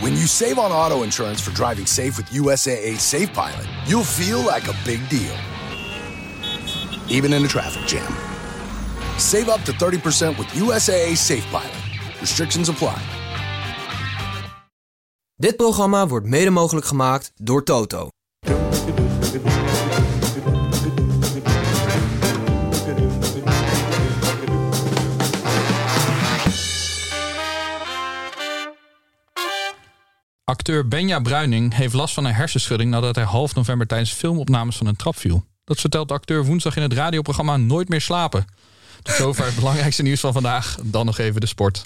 When you save on auto insurance for driving safe with USAA Safe Pilot, you'll feel like a big deal. Even in a traffic jam. Save up to 30% with USAA Safe Pilot. Restrictions apply. Dit programma wordt mede mogelijk gemaakt door Toto. Acteur Benja Bruining heeft last van een hersenschudding nadat hij half november tijdens filmopnames van een trap viel. Dat vertelt de acteur woensdag in het radioprogramma Nooit meer slapen. Tot zover het belangrijkste nieuws van vandaag. Dan nog even de sport.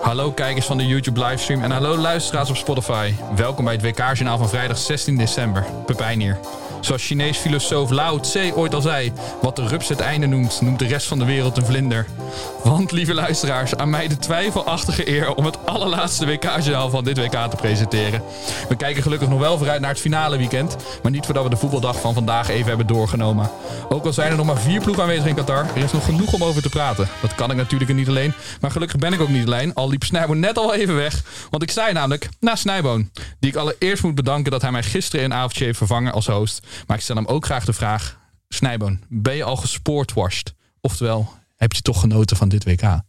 Hallo kijkers van de YouTube livestream en hallo luisteraars op Spotify. Welkom bij het WK-journaal van vrijdag 16 december. Pepijn hier. Zoals Chinees filosoof Lao Tse ooit al zei: Wat de rups het einde noemt, noemt de rest van de wereld een vlinder. Want, lieve luisteraars, aan mij de twijfelachtige eer om het allerlaatste WK-journaal van dit WK te presenteren. We kijken gelukkig nog wel vooruit naar het finale weekend, maar niet voordat we de voetbaldag van vandaag even hebben doorgenomen. Ook al zijn er nog maar vier ploegen aanwezig in Qatar, er is nog genoeg om over te praten. Dat kan ik natuurlijk niet alleen, maar gelukkig ben ik ook niet alleen, al liep Snijboon net al even weg. Want ik sta namelijk naast Snijboon, die ik allereerst moet bedanken dat hij mij gisteren een avondje heeft vervangen als host. Maar ik stel hem ook graag de vraag: Snijboon, ben je al gespoortwashed? Oftewel, heb je toch genoten van dit WK?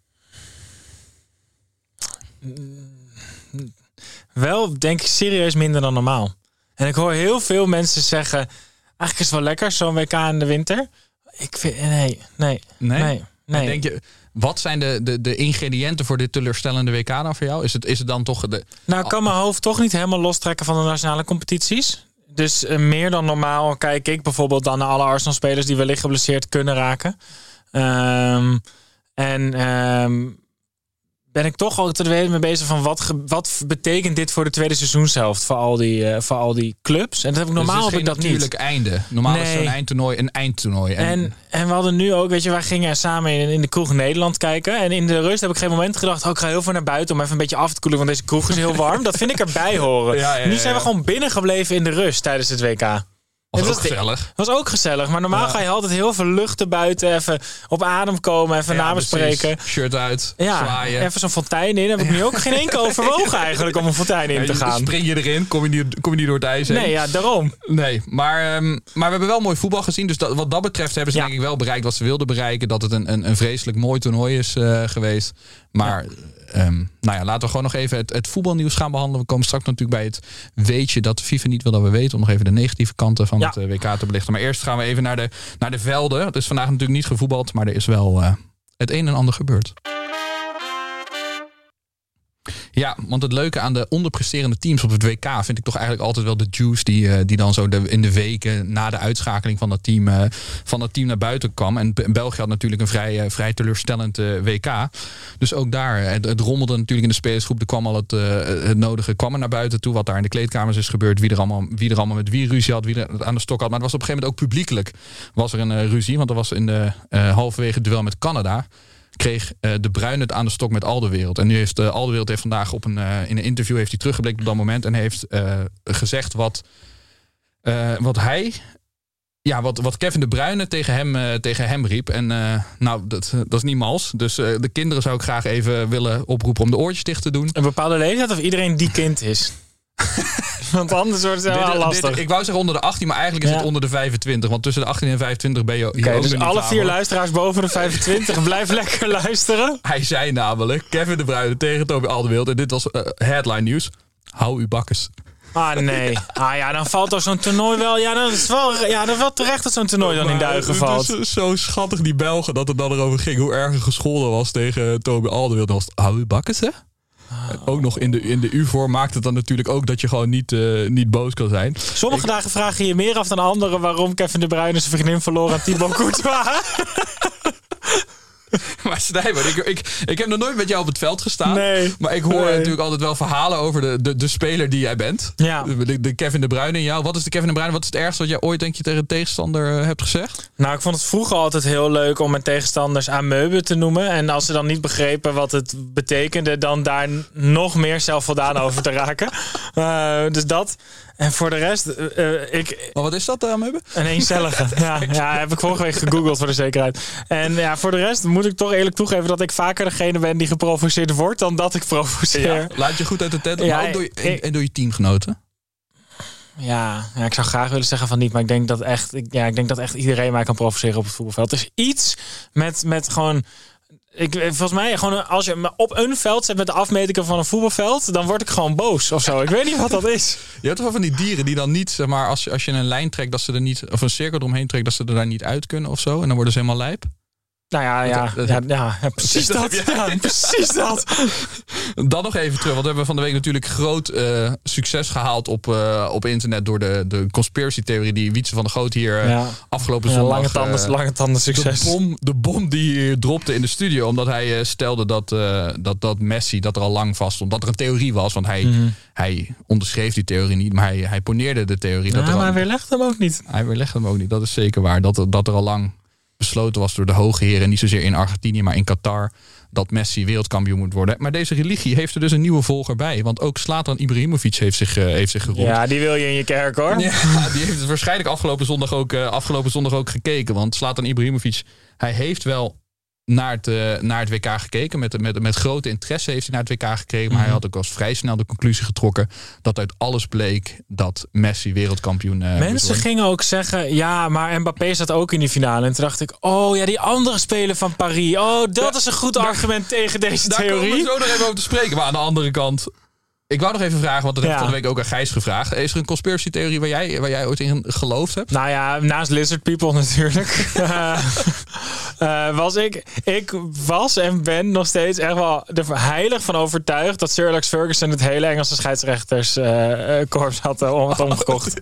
Wel, denk ik serieus minder dan normaal. En ik hoor heel veel mensen zeggen: eigenlijk is het wel lekker, zo'n WK in de winter. Ik vind, nee, nee, Nee? nee. nee. En Denk je, wat zijn de, de, de ingrediënten voor dit teleurstellende WK dan voor jou? Is het, is het dan toch de. Nou, ik kan mijn hoofd toch niet helemaal lostrekken van de nationale competities. Dus eh, meer dan normaal kijk ik bijvoorbeeld dan naar alle Arsenal-spelers die wellicht geblesseerd kunnen raken. Ehm, en ehm, ben ik toch al te weten mee bezig van wat, wat betekent dit voor de tweede seizoenshelft voor al die, eh, voor al die clubs. En dat heb ik Dus normaal het is heb ik dat natuurlijk niet. einde. Normaal is zo'n eindtoernooi een eindtoernooi. En, En, en we hadden nu ook, weet je, wij gingen samen in, in de kroeg Nederland kijken. En in de rust heb ik geen moment gedacht, oh, ik ga heel veel naar buiten om even een beetje af te koelen, want deze kroeg is heel warm. dat vind ik erbij horen. Ja, ja, nu zijn we gewoon binnen gebleven in de rust tijdens het WK. Was Het ook was- gezellig. was ook gezellig, maar normaal Ja. ga je altijd heel veel luchten buiten, even op adem komen, even Ja. Shirt uit, Ja, zwaaien. even zo'n fontein in. Heb ik nu ook geen enkel overwogen eigenlijk om een fontein in te gaan. Spring je erin, kom je niet, kom je niet door het ijs heen. Nee, ja, daarom. Nee, maar, ehm, maar we hebben wel mooi voetbal gezien. Dus dat, wat dat betreft hebben ze denk ik wel bereikt wat ze wilden bereiken. Dat het een, een, een vreselijk mooi toernooi is eh, geweest. Maar ehm, nou ja, laten we gewoon nog even het, het voetbalnieuws gaan behandelen. We komen straks natuurlijk bij het weetje dat FIFA niet wil dat we weten. Om nog even de negatieve kanten van Ja. het eh, WK te belichten. Maar eerst gaan we even naar de, naar de velden. Het is vandaag natuurlijk niet gevoetbald. Maar er is wel eh, het een en ander gebeurd. Ja, want het leuke aan de onderpresterende teams op het WK vind ik toch eigenlijk altijd wel de juice die, eh, die dan zo in de weken na de uitschakeling van dat team, eh, van dat team naar buiten kwam. En Be- België had natuurlijk een vrij, eh, vrij teleurstellend WK. Dus ook daar, het, het rommelde natuurlijk in de spelersgroep. Er kwam al het, het nodige kwam er naar buiten toe. Wat daar in de kleedkamers is gebeurd. Wie er allemaal, wie er allemaal met wie ruzie had, wie er aan de stok had. Maar het was op een gegeven moment ook publiekelijk was er een ruzie. Want er was in de halverwege het duel met Canada kreeg eh, de Bruin het aan de stok met Aldewereld. En nu heeft uh, Aldewereld heeft vandaag op een, eh, in een interview heeft hij teruggeblikt op dat moment en heeft gezegd wat, wat hij. Ja, wat, wat Kevin de Bruyne tegen hem, tegen hem riep. En nou, dat, dat is niet mals. Dus de kinderen zou ik graag even willen oproepen om de oortjes dicht te doen. Een bepaalde leeftijd of iedereen die kind is? Want anders wordt het wel lastig. dit- ik wou zeggen onder de 18, maar eigenlijk is Ja. het onder de 25. Want tussen de 18 en 25 ben je hier Oké, ook dus alle vier luisteraars boven de 25, blijf lekker luisteren. Hij zei namelijk, Kevin de Bruyne tegen Toby Alderweireld. En dit was eh, headline nieuws. Hou uw bakkes. Ah nee. Ah ja, dan valt toch zo'n toernooi wel. Ja, dat is wel, ja, is wel terecht dat zo'n toernooi dan in duigen het valt. is zo schattig, die Belgen, dat het dan erover ging. Hoe erg er gescholden was tegen Toby Alderweireld. Dan was het, hou uw bakkes, hè? Ook nog in de, in de U-vorm maakt het dan natuurlijk ook dat je gewoon niet, eh, niet boos kan zijn. Sommige dagen vragen je meer af dan andere waarom Kevin de Bruyne zijn vriendin verloor aan Thibaut Courtois. Maar ik, ik, ik heb nog nooit met jou op het veld gestaan. Nee. Maar ik hoor Nee. natuurlijk altijd wel verhalen over de, de, de speler die jij bent. Ja. De, de Kevin de Bruyne in jou. Wat is de Kevin de Bruyne? Wat is het ergste wat jij ooit denk je tegen een tegenstander eh, hebt gezegd? Nou, ik vond het vroeger altijd heel leuk om mijn tegenstanders ameuben te noemen. En als ze dan niet begrepen wat het betekende, dan daar nog meer zelfvoldaan over te raken. Eh, dus dat. En voor de rest, eh, eh, ik, Maar wat is dat, uh, hebben? een eencellige. ja, ja, heb ik vorige week gegoogeld voor de zekerheid. En ja, voor de rest moet ik toch eerlijk toegeven dat ik vaker degene ben die geprovoceerd wordt dan dat ik provoceer. Laat je goed uit de tent. Ja, door je, en, door je teamgenoten. Ja, ja, ik zou graag willen zeggen van niet, maar ik denk dat echt, ik, ja, ik denk dat echt iedereen mij kan provoceren op het voetbalveld. Er is iets met, met gewoon. Ik, volgens mij, gewoon als je op een veld zet met de afmetingen van een voetbalveld, dan word ik gewoon boos of zo. Ik weet niet wat dat is. Je hebt toch wel van die dieren die dan niet, zeg maar, als je, als je een lijn trekt, dat ze er niet, of een cirkel eromheen trekt, dat ze er daar niet uit kunnen of zo. En dan worden ze helemaal lijp. Nou ja, ja, Dat- ja, ja, ja, precies dat dat. Ja, precies dat. Dan nog even terug, want we hebben van de week natuurlijk groot eh, succes gehaald op, eh, op internet door de, de conspiracy theorie die Wietse van de Goot hier eh, afgelopen zondag... lange tanden, lange tanden de succes. bom, de bom die hier dropte in de studio. Omdat hij stelde dat, dat, dat Messi dat er al lang vast stond. Dat er een theorie was. Want hij, Mhm. hij onderschreef die theorie niet. Maar hij, hij poneerde de theorie. dat Ja, er al, maar hij weerlegt hem ook niet. hij weerlegde hem ook niet. Dat is zeker waar. Dat, dat er al lang besloten was door de hoge heren. Niet zozeer in Argentinië, maar in Qatar. Dat Messi wereldkampioen moet worden. Maar deze religie heeft er dus een nieuwe volger bij. Want ook Slatan Ibrahimovic heeft zich, eh, heeft zich geroemd. Ja, die wil je in je kerk hoor. Ja, die heeft het waarschijnlijk afgelopen zondag ook, eh, afgelopen zondag ook gekeken. Want Slatan Ibrahimovic, hij heeft wel naar het, eh, naar het WK gekeken. Met, met, met grote interesse heeft hij naar het WK gekeken. Maar Mhm. hij had ook al vrij snel de conclusie getrokken... dat uit alles bleek dat Messi wereldkampioen moest Mensen gingen ook zeggen, ja, maar Mbappé zat ook in die finale. En toen dacht ik, oh ja, die andere speler van Paris. Oh, dat is een goed argument tegen deze Daar komen we theorie. zo nog even over te spreken. Maar aan de andere kant... Ik wou nog even vragen, want dat heb ik Ja. van de week ook aan Gijs gevraagd. Is er een conspiracy theorie waar jij, waar jij ooit in geloofd hebt? Nou ja, naast Lizard People natuurlijk. Eh, eh, was ik, ik was en ben nog steeds echt wel er heilig van overtuigd dat Sir Alex Ferguson het hele Engelse scheidsrechterskorps had eh, om het omgekocht.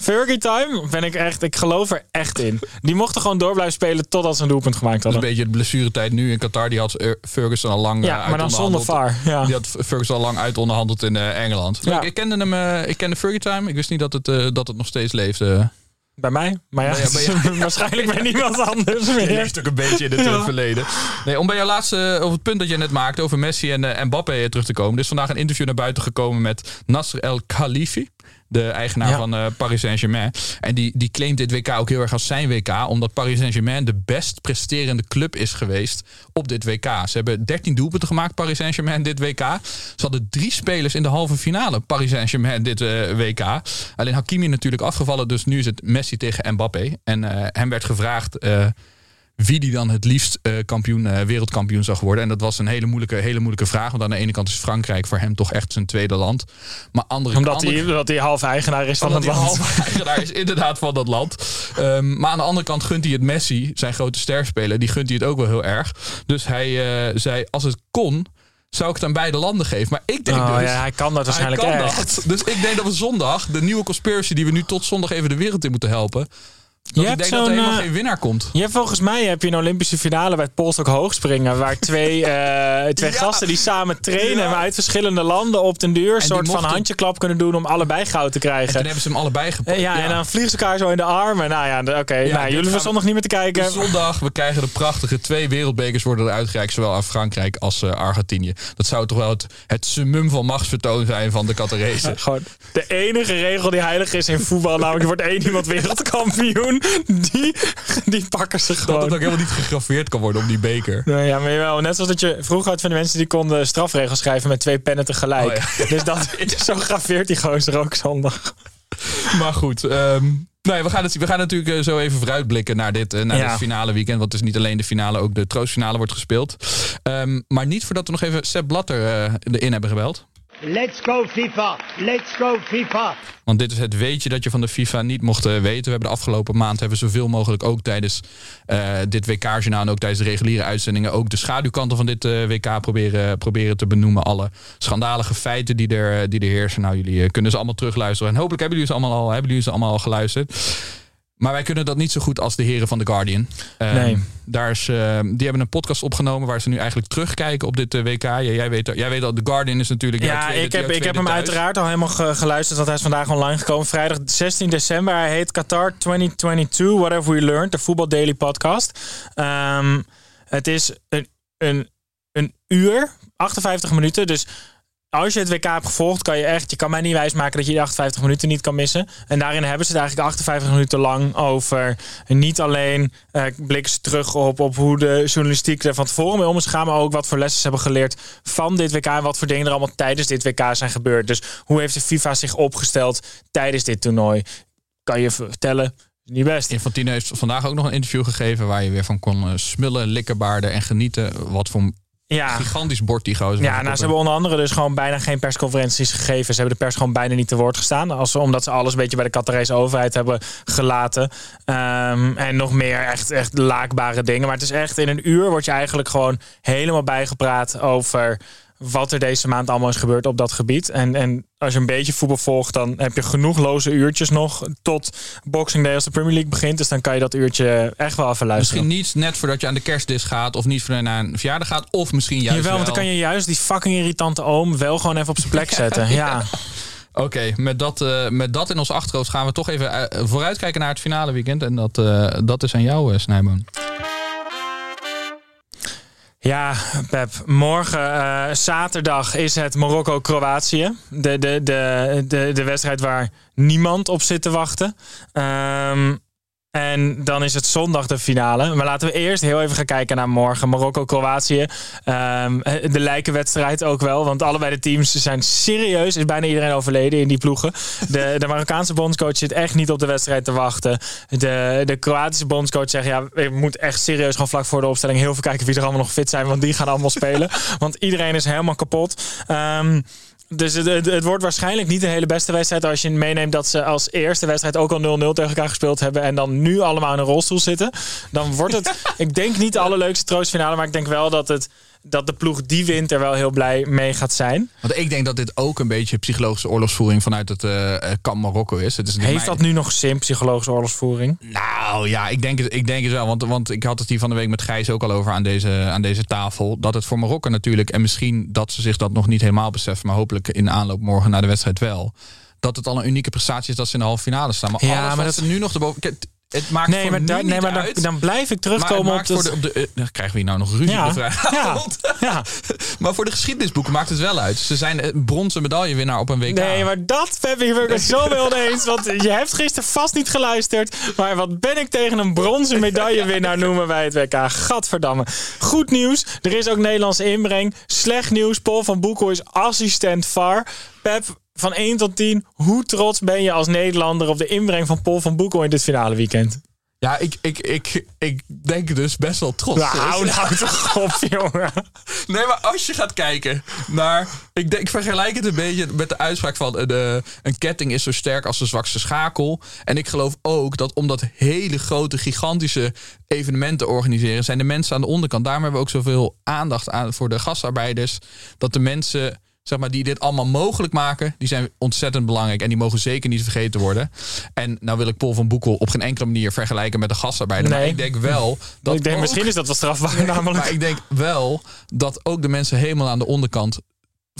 Fergie time ben ik echt, ik geloof er echt in. Die mochten gewoon door blijven spelen totdat ze een doelpunt gemaakt Dat is hadden. een beetje de blessuretijd nu in Qatar. Die had eh, Ferguson al lang Ja, eh, maar dan zonder. VAR. Ja. Die had Ferguson al lang in eh, Engeland. Ja. Ik, ik kende hem, eh, ik kende Fergie Time. Ik wist niet dat het, eh, dat het nog steeds leefde. Bij mij? Maar ja, Bij jou- bij waarschijnlijk bij niemand anders Je meer. leeft ook een beetje in het verleden. Nee, om bij jouw laatste, over het punt dat je net maakte over Messi en eh, Mbappé terug te komen. Er is vandaag een interview naar buiten gekomen met Nasser El Khalifi. De eigenaar Ja. van eh, Paris Saint-Germain. En die, die claimt dit WK ook heel erg als zijn WK. Omdat Paris Saint-Germain de best presterende club is geweest op dit WK. Ze hebben 13 doelpunten gemaakt, Paris Saint-Germain, dit WK. Ze hadden drie spelers in de halve finale, Paris Saint-Germain, dit eh, WK. Alleen Hakimi natuurlijk afgevallen, dus nu is het Messi tegen Mbappé. En eh, hem werd gevraagd... wie die dan het liefst eh, kampioen, eh, wereldkampioen zag worden. En dat was een hele moeilijke, hele moeilijke vraag. Want aan de ene kant is Frankrijk voor hem toch echt zijn tweede land. Maar andere Omdat andere- hij, omdat hij half eigenaar is van het land. halve eigenaar is inderdaad van dat land. Ehm, maar aan de andere kant gunt hij het Messi, zijn grote sterspeler, die gunt hij het ook wel heel erg. Dus hij eh, zei, als het kon, zou ik het aan beide landen geven. Maar ik denk Oh, dus... ja, hij kan dat waarschijnlijk kan echt. dat. Dus ik denk dat we zondag, de nieuwe conspiracy die we nu tot zondag even de wereld in moeten helpen... Dat Je ik hebt denk dat er helemaal eh, geen winnaar komt. Je hebt volgens mij heb je een Olympische finale bij het polstok hoogspringen. Waar twee, eh, twee Ja. gasten die samen trainen. Ja. maar uit verschillende landen op den duur. Een soort van handjeklap kunnen doen om allebei goud te En toen krijgen. hebben ze hem allebei gepakt. Eh, ja, en dan vliegen ze elkaar zo in de armen. Nou ja, oké. nou, jullie hoeven gaan- zondag niet meer te kijken. Zondag, we krijgen de prachtige twee wereldbekers worden er uitgereikt. Zowel aan Frankrijk als Argentinië. Dat zou toch wel het, het summum van machtsvertoon zijn van de Qatarese. Gewoon de enige regel die heilig is in voetbal. namelijk, er wordt één iemand wereldkampioen. Die, die pakken ze Dat het gewoon. ook helemaal niet gegraveerd kan worden om die beker. Nou ja, maar wel. Net zoals dat je vroeger had van de mensen die konden strafregels schrijven met twee pennen tegelijk. Oh Dus dat, zo graveert die gozer ook zondag. Maar goed, ehm, ja, we, gaan het, we gaan natuurlijk eh, zo even vooruitblikken naar dit, eh, naar Ja. dit finale weekend. Want het is niet alleen de finale, ook de troostfinale wordt gespeeld. Ehm, maar niet voordat we nog even Sepp Blatter eh, erin hebben gebeld. Let's go FIFA! Let's go FIFA! Want dit is het weetje dat je van de FIFA niet mocht eh, weten. We hebben de afgelopen maand hebben zoveel mogelijk ook tijdens eh, dit WK-journaal... en ook tijdens de reguliere uitzendingen... ook de schaduwkanten van dit eh, WK proberen, proberen te benoemen. Alle schandalige feiten die er, die er heersen. Nou, jullie kunnen ze allemaal terugluisteren. En hopelijk hebben jullie ze allemaal al, hebben jullie ze allemaal al geluisterd. Maar wij kunnen dat niet zo goed als de heren van The Guardian. Ehm, Nee. Daar is, ehm, die hebben een podcast opgenomen waar ze nu eigenlijk terugkijken op dit eh, WK. Ja, jij, weet, jij weet al, The Guardian is natuurlijk Ja, tweede- ik heb, ik heb hem thuis. uiteraard al helemaal ge- geluisterd, want hij is vandaag online gekomen. Vrijdag 16 december. Hij heet Qatar 2022, Whatever We Learned, de Voetbal Daily podcast. Ehm, het is een, een, een uur, 58 minuten. Dus als je het WK hebt gevolgd, kan je echt, je kan mij niet wijsmaken dat je die 58 minuten niet kan missen. En daarin hebben ze het eigenlijk 58 minuten lang over niet alleen eh blikken terug op, op hoe de journalistiek er van tevoren mee om is gegaan, maar ook wat voor lessen ze hebben geleerd van dit WK en wat voor dingen er allemaal tijdens dit WK zijn gebeurd. Dus hoe heeft de FIFA zich opgesteld tijdens dit toernooi? Kan je vertellen? Niet best. Infantino heeft vandaag ook nog een interview gegeven waar je weer van kon eh, smullen, likkenbaarden en genieten. Wat voor Ja. gigantisch bord die gozer. Ja, nou, ze hebben onder andere dus gewoon bijna geen persconferenties gegeven. Ze hebben de pers gewoon bijna niet te woord gestaan. Als, omdat ze alles een beetje bij de Qatarese overheid hebben gelaten. Ehm, en nog meer echt, echt laakbare dingen. Maar het is echt in een uur word je eigenlijk gewoon helemaal bijgepraat over wat er deze maand allemaal is gebeurd op dat gebied. En, en als je een beetje voetbal volgt, dan heb je genoeg loze uurtjes nog tot Boxing Day als de Premier League begint. Dus dan kan je dat uurtje echt wel even luisteren. Misschien niet net voordat je aan de kerstdis gaat of niet voordat je naar een verjaardag gaat. Of misschien juist Jawel, want dan wel. kan je juist die fucking irritante oom wel gewoon even op zijn plek zetten. ja. Oké, met, dat, eh, met dat in ons achterhoofd gaan we toch even eh, vooruitkijken naar het finale weekend. En dat, eh, dat is aan jou, Snijboon. Ja, Pep. Morgen, eh, zaterdag, is het Marokko-Kroatië. De, de, de, de, de wedstrijd waar niemand op zit te wachten. Ehm, en dan is het zondag de finale. Maar laten we eerst heel even gaan kijken naar morgen. Marokko-Kroatië. Ehm, de lijkenwedstrijd ook wel. Want allebei de teams zijn serieus. Is bijna iedereen overleden in die ploegen. De, de Marokkaanse bondscoach zit echt niet op de wedstrijd te wachten. De, de Kroatische bondscoach zegt... ja, ik moet echt serieus gewoon vlak voor de opstelling... heel veel kijken wie er allemaal nog fit zijn. Want die gaan allemaal spelen. Want iedereen is helemaal kapot. Ehm, dus het, het, het wordt waarschijnlijk niet de hele beste wedstrijd als je meeneemt dat ze als eerste wedstrijd ook al 0-0 tegen elkaar gespeeld hebben en dan nu allemaal in een rolstoel zitten. Dan wordt het, ik denk niet de allerleukste troostfinale, maar ik denk wel dat, het, dat de ploeg die wint er wel heel blij mee gaat zijn. Want ik denk dat dit ook een beetje psychologische oorlogsvoering vanuit het eh, kamp Marokko is. Het is Heeft mijn- dat nu nog zin, psychologische oorlogsvoering? Nou ja, ik denk het, ik denk het wel. Want, want ik had het hier van de week met Gijs ook al over aan deze, aan deze tafel. Dat het voor Marokko natuurlijk, en misschien dat ze zich dat nog niet helemaal beseffen, maar hopelijk in de aanloop morgen naar de wedstrijd wel. Dat het al een unieke prestatie is dat ze in de halve finale staan. Maar Ja, alles maar wat dat- ze nu nog erboven. Kijk, Het maakt Nee, voor maar, daar- nee, maar dan, blijf ik terugkomen op voor dat... de, op de, eh, dan krijgen we hier nou nog ruzie Ja, de vrijdagavond. ja. maar voor de geschiedenisboeken maakt het wel uit. Ze zijn een bronzen medaillewinnaar op een WK. Nee, maar dat ben ik het zo mee oneens. Want je hebt gisteren vast niet geluisterd. Maar wat ben ik tegen een bronzen medaillewinnaar noemen wij het WK. Gadverdamme. Goed nieuws. Er is ook Nederlandse inbreng. Slecht nieuws. Paul van Boekel is assistent VAR. Pep, van 1 tot 10. Hoe trots ben je als Nederlander op de inbreng van Paul van Boekel in dit finale weekend? Ja, ik, ik, ik, ik denk dus best wel trots. Nou, hou nou toch op, jongen. Nee, maar als je gaat kijken naar. Ik, denk, ik vergelijk het een beetje met de uitspraak van. Een, eh, een ketting is zo sterk als de zwakste schakel. En ik geloof ook dat omdat hele grote, gigantische evenementen organiseren. zijn de mensen aan de onderkant. Daarom hebben we ook zoveel aandacht aan voor de gastarbeiders. Dat de mensen. Zeg maar, die dit allemaal mogelijk maken, die zijn ontzettend belangrijk. En die mogen zeker niet vergeten worden. En nou wil ik Paul van Boekel op geen enkele manier vergelijken met de gastarbeider. Maar Nee. ik denk wel dat. ik denk, ook- misschien is dat wel strafbaar namelijk. maar ik denk wel dat ook de mensen helemaal aan de onderkant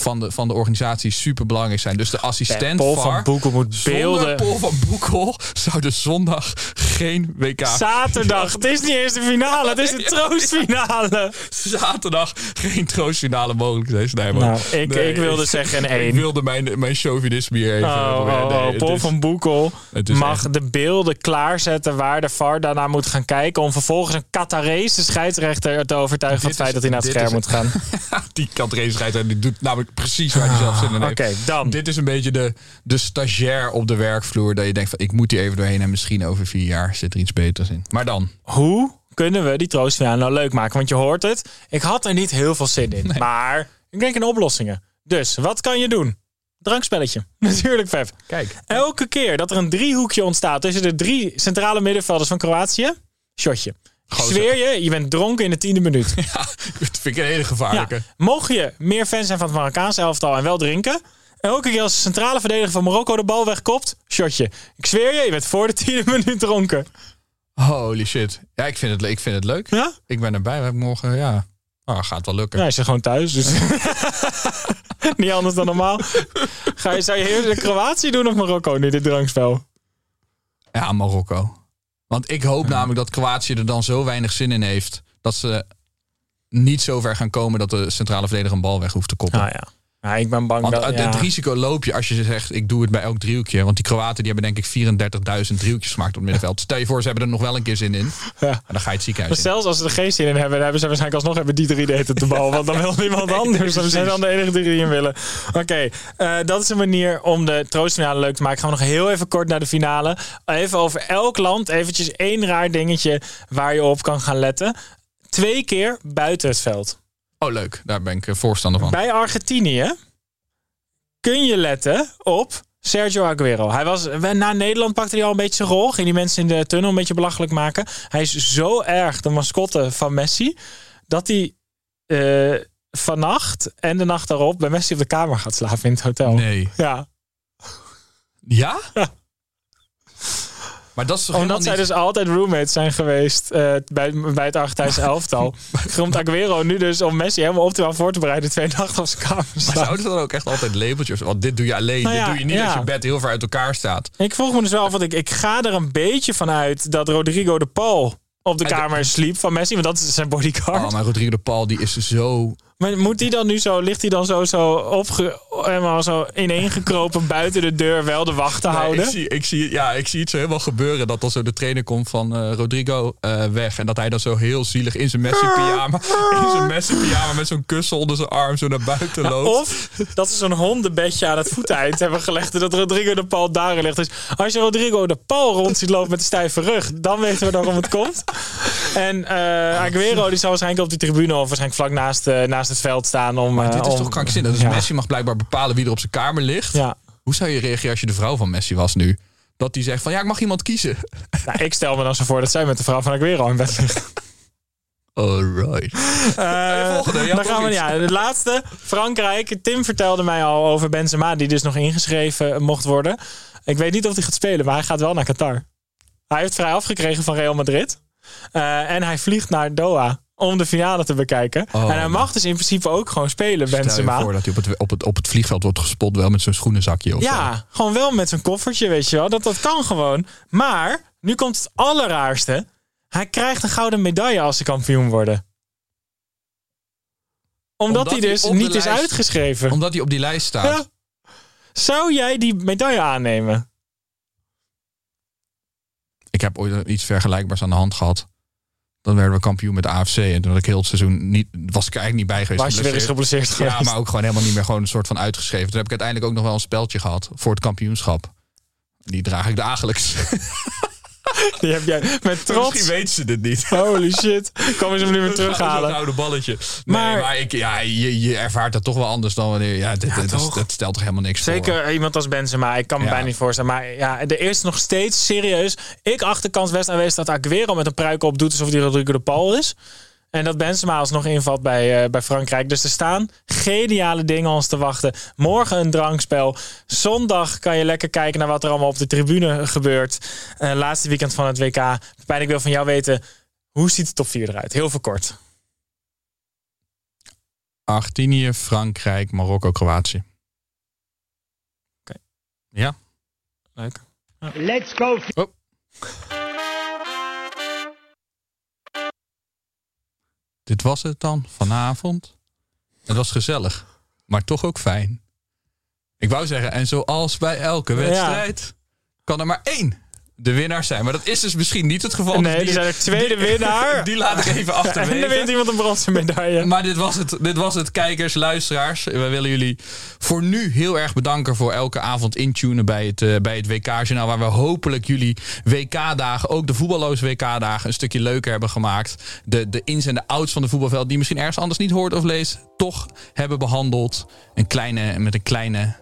van de, van de organisatie super belangrijk zijn. Dus de assistent Paul van Boekel moet zonder beelden. Paul van Boekel zou de zondag geen WK. Zaterdag. Het is niet eens de finale. Het is de troostfinale. Zaterdag geen troostfinale mogelijk zijn. Nee. Nou, ik- ik wilde zeggen een één. Ik wilde mijn, mijn chauvinisme hier even... Oh, oh, Nee, oh, Paul is- van Boekel mag echt- de beelden klaarzetten waar de VAR daarna moet gaan kijken. Om vervolgens een Qatarese scheidsrechter te overtuigen van het feit is- dat hij naar het scherm is- moet gaan. die kantracescheider die doet namelijk precies waar hij zelf zin in heeft. Oké, dan. Dit is een beetje de, de stagiair op de werkvloer. Dat je denkt van ik moet hier even doorheen. En misschien over vier jaar zit er iets beters in. Maar dan. Hoe kunnen we die troostfinale nou leuk maken? Want je hoort het. Ik had er niet heel veel zin in. Maar ik denk in oplossingen. Dus wat kan je doen? Drankspelletje. Natuurlijk, Pep. Kijk. Elke keer dat er een driehoekje ontstaat tussen de drie centrale middenvelders van Kroatië, shotje. Ik Gozer. zweer je, je bent dronken in de tiende minuut. Ja, dat vind ik een hele Ja. gevaarlijke. Mocht je meer fan zijn van het Marokkaanse elftal en wel drinken, Elke keer als de centrale verdediger van Marokko de bal wegkopt, shotje. Ik zweer je, je bent voor de tiende minuut dronken. Holy shit. Ja, ik vind het, ik vind het leuk. Ja? Ik ben erbij. We hebben morgen, ja. Oh, gaat wel lukken. Ja, hij zit gewoon thuis, dus niet anders dan normaal. Ga je, zou je de Kroatië doen of Marokko nu, dit drankspel? Ja, Marokko. Want ik hoop namelijk dat Kroatië er dan zo weinig zin in heeft... dat ze niet zo ver gaan komen dat de centrale verdediger een bal weg hoeft te koppen. Ah ja. Ja, ik ben bang Want dat... het, ja. het risico loop je als je zegt, ik doe het bij elk driehoekje. Want die Kroaten die hebben denk ik 34.000 driehoekjes gemaakt op het middenveld. Stel je voor, ze hebben er nog wel een keer zin in. Ja. En dan ga je het ziekenhuis Maar in. zelfs als ze er geen zin in hebben, dan hebben ze waarschijnlijk alsnog hebben die drie deed het de bal. Want dan wil niemand anders. Dan zijn dan de enige drie die in willen. Oké, eh, dat is een manier om de troostfinale leuk te maken. Gaan we nog heel even kort naar de finale. Even over elk land. Eventjes één raar dingetje waar je op kan gaan letten. Twee keer buiten het veld. Oh, leuk. Daar ben ik eh, voorstander van. Bij Argentinië kun je letten op Sergio Aguero. Hij was, na Nederland pakte hij al een beetje zijn rol. Ging die mensen in de tunnel een beetje belachelijk maken. Hij is zo erg de mascotte van Messi... dat hij eh, vannacht en de nacht daarop bij Messi op de kamer gaat slapen in het hotel. Nee. Ja, Ja? Maar dat is toch omdat zij niet... dus altijd roommates zijn geweest eh, bij, bij het Argentijnse elftal. Komt Aguero nu dus om Messi helemaal optimaal voor te bereiden... twee nachten op zijn kamer Maar zouden ze dan ook echt altijd labeltjes? Want dit doe je alleen. Nou ja, dit doe je niet ja. als je bed heel ver uit elkaar staat. Ik vroeg me dus wel af, want ik, ik ga er een beetje van uit dat Rodrigo de Paul op de- kamer sliep van Messi, want dat is zijn bodyguard. Oh, maar Rodrigo de Paul die is zo... Maar moet hij dan nu zo, ligt hij dan zo, zo, opge, helemaal zo ineengekropen buiten de deur wel de wacht te Nee, houden? ik, zie, ik, zie, ja, ik zie het zo helemaal gebeuren. Dat dan zo de trainer komt van eh, Rodrigo eh, weg. En dat hij dan zo heel zielig in zijn Messi pyjama... in zijn Messi pyjama met zo'n kussen onder zijn arm zo naar buiten loopt. Of dat ze zo'n hondenbedje aan het voeteind hebben gelegd en dat Rodrigo de Paul daarin ligt. Dus als je Rodrigo de Paul rond ziet lopen met een stijve rug, dan weten we waarom het komt. En eh Aguero die zal waarschijnlijk op die tribune of waarschijnlijk vlak naast, naast het veld staan om... Maar eh, dit is om- toch krankzinnig? Dus. Messi mag blijkbaar bepalen wie er op zijn kamer ligt. Ja. Hoe zou je reageren als je de vrouw van Messi was nu? Dat die zegt van ja, ik mag iemand kiezen. Nou, ik stel me dan zo voor dat zij met de vrouw van Aguero in bed ligt. Alright. Eh, volgende, dan gaan we, ja, de laatste. Frankrijk. Tim vertelde mij al over Benzema, die dus nog ingeschreven mocht worden. Ik weet niet of hij gaat spelen, maar hij gaat wel naar Qatar. Hij heeft vrij afgekregen van Real Madrid. Eh, en hij vliegt naar Doha om de finale te bekijken. Oh, en hij mag dus in principe ook gewoon spelen, Stel je Benzema. voor dat hij op het, op, het, op het vliegveld wordt gespot wel met zo'n schoenenzakje of zo. Ja, gewoon wel met zijn koffertje, weet je wel. Dat, dat kan gewoon. Maar, nu komt het allerraarste. Hij krijgt een gouden medaille als ze kampioen worden. Omdat, Omdat hij dus niet is uitgeschreven. Omdat hij op die lijst staat. Ja. Zou jij die medaille aannemen? Ik heb ooit iets vergelijkbaars aan de hand gehad. Dan werden we kampioen met de AFC. En toen had ik heel het seizoen niet, was ik er eigenlijk niet bij geweest. Was je weer eens geblesseerd. geweest? Ja, maar ook gewoon helemaal niet meer gewoon een soort van uitgeschreven. Toen heb ik uiteindelijk ook nog wel een speltje gehad voor het kampioenschap. Die draag ik dagelijks. Die heb jij met trots. Misschien weten ze dit niet. Holy shit. Kom eens hem nu weer terughalen. oude balletje. Nee, Maar- maar, ik, ja, je, je ervaart dat toch wel anders dan wanneer... Ja, dit, dit- dat, toch? dat stelt toch helemaal niks voor. Zeker iemand als Benzema. Ik kan me Ja. bijna niet voorstellen. Maar ja, er is nog steeds serieus. Ik acht de kans best aanwezig dat Aguero met een pruik op doet alsof hij Rodrigo de Paul is. En dat Benzema alsnog invalt bij, eh, bij Frankrijk. Dus er staan geniale dingen ons te wachten. Morgen een drankspel. Zondag kan je lekker kijken naar wat er allemaal op de tribune gebeurt. Eh, laatste weekend van het WK. Pijn, ik wil van jou weten, hoe ziet de top 4 eruit? Heel veel kort. Argentinië, Frankrijk, Marokko, Kroatië. Oké. Ja. Leuk. Let's go. Dit was het dan vanavond. Het was gezellig, maar toch ook fijn. Ik wou zeggen, en zoals bij elke wedstrijd, kan er maar één de winnaar zijn. Maar dat is dus misschien niet het geval. Nee, Dus er zijn de winnaar. Die laat ik even En dan achterwege. wint iemand een bronzen medaille. Maar dit was, het, dit was het, kijkers, luisteraars. We willen jullie voor nu heel erg bedanken voor elke avond intunen bij het, eh, bij het WK-journaal. Waar we hopelijk jullie WK-dagen, ook de voetballoze WK-dagen, een stukje leuker hebben gemaakt. De, de ins en de outs van de voetbalveld, die misschien ergens anders niet hoort of leest, toch hebben behandeld. Een kleine, met een kleine.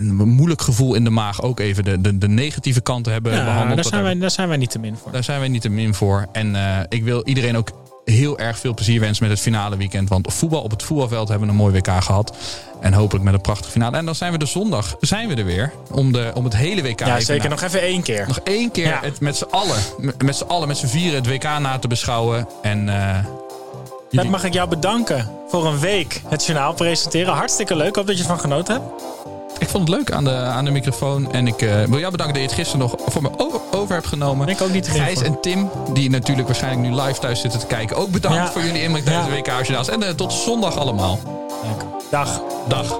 Een moeilijk gevoel in de maag ook even de, de, de negatieve kanten hebben Ja, behandeld. daar Dat zijn, wij, daar zijn wij niet te min voor. daar zijn wij niet te min voor. En eh, ik wil iedereen ook heel erg veel plezier wens met het finale weekend. Want voetbal op het voetbalveld hebben we een mooi WK gehad. En hopelijk met een prachtige finale. En dan zijn we de zondag zijn we er weer. Om, de, om het hele WK Ja, zeker. Nog even één keer. nog één keer Ja. het met z'n allen, met, z'n allen, met z'n vieren het WK na te beschouwen. En eh, Pep, jullie- mag ik jou bedanken voor een week het journaal presenteren. Hartstikke leuk. Hoop dat je ervan genoten hebt. Ik vond het leuk aan de, aan de microfoon. En ik eh, wil jou bedanken dat je het gisteren nog voor me over, over hebt genomen. Ik ook niet te Gijs en Tim, die natuurlijk waarschijnlijk nu live thuis zitten te kijken. Ook bedankt Ja. voor jullie inbreng tijdens Ja. de WK-journaals. En eh, tot zondag allemaal. Dag. Dag.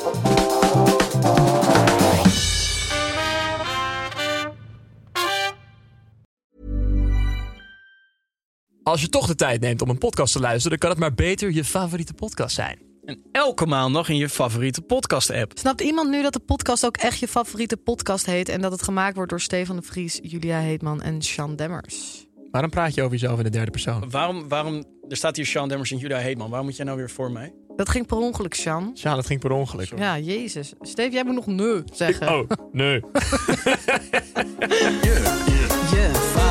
Als je toch de tijd neemt om een podcast te luisteren, dan kan het maar beter je favoriete podcast zijn. En elke maandag in je favoriete podcast-app. Snapt iemand nu dat de podcast ook echt je favoriete podcast heet... en dat het gemaakt wordt door Stefan de Vries, Julia Heetman en Sean Demmers? Waarom praat je over jezelf in de derde persoon? Waarom, waarom, er staat hier Sean Demmers en Julia Heetman. Waarom moet jij nou weer voor mij? Dat ging per ongeluk, Sean. Ja, dat ging per ongeluk. Ja, jezus. Steve, jij moet nog nee zeggen. Oh, nee. Je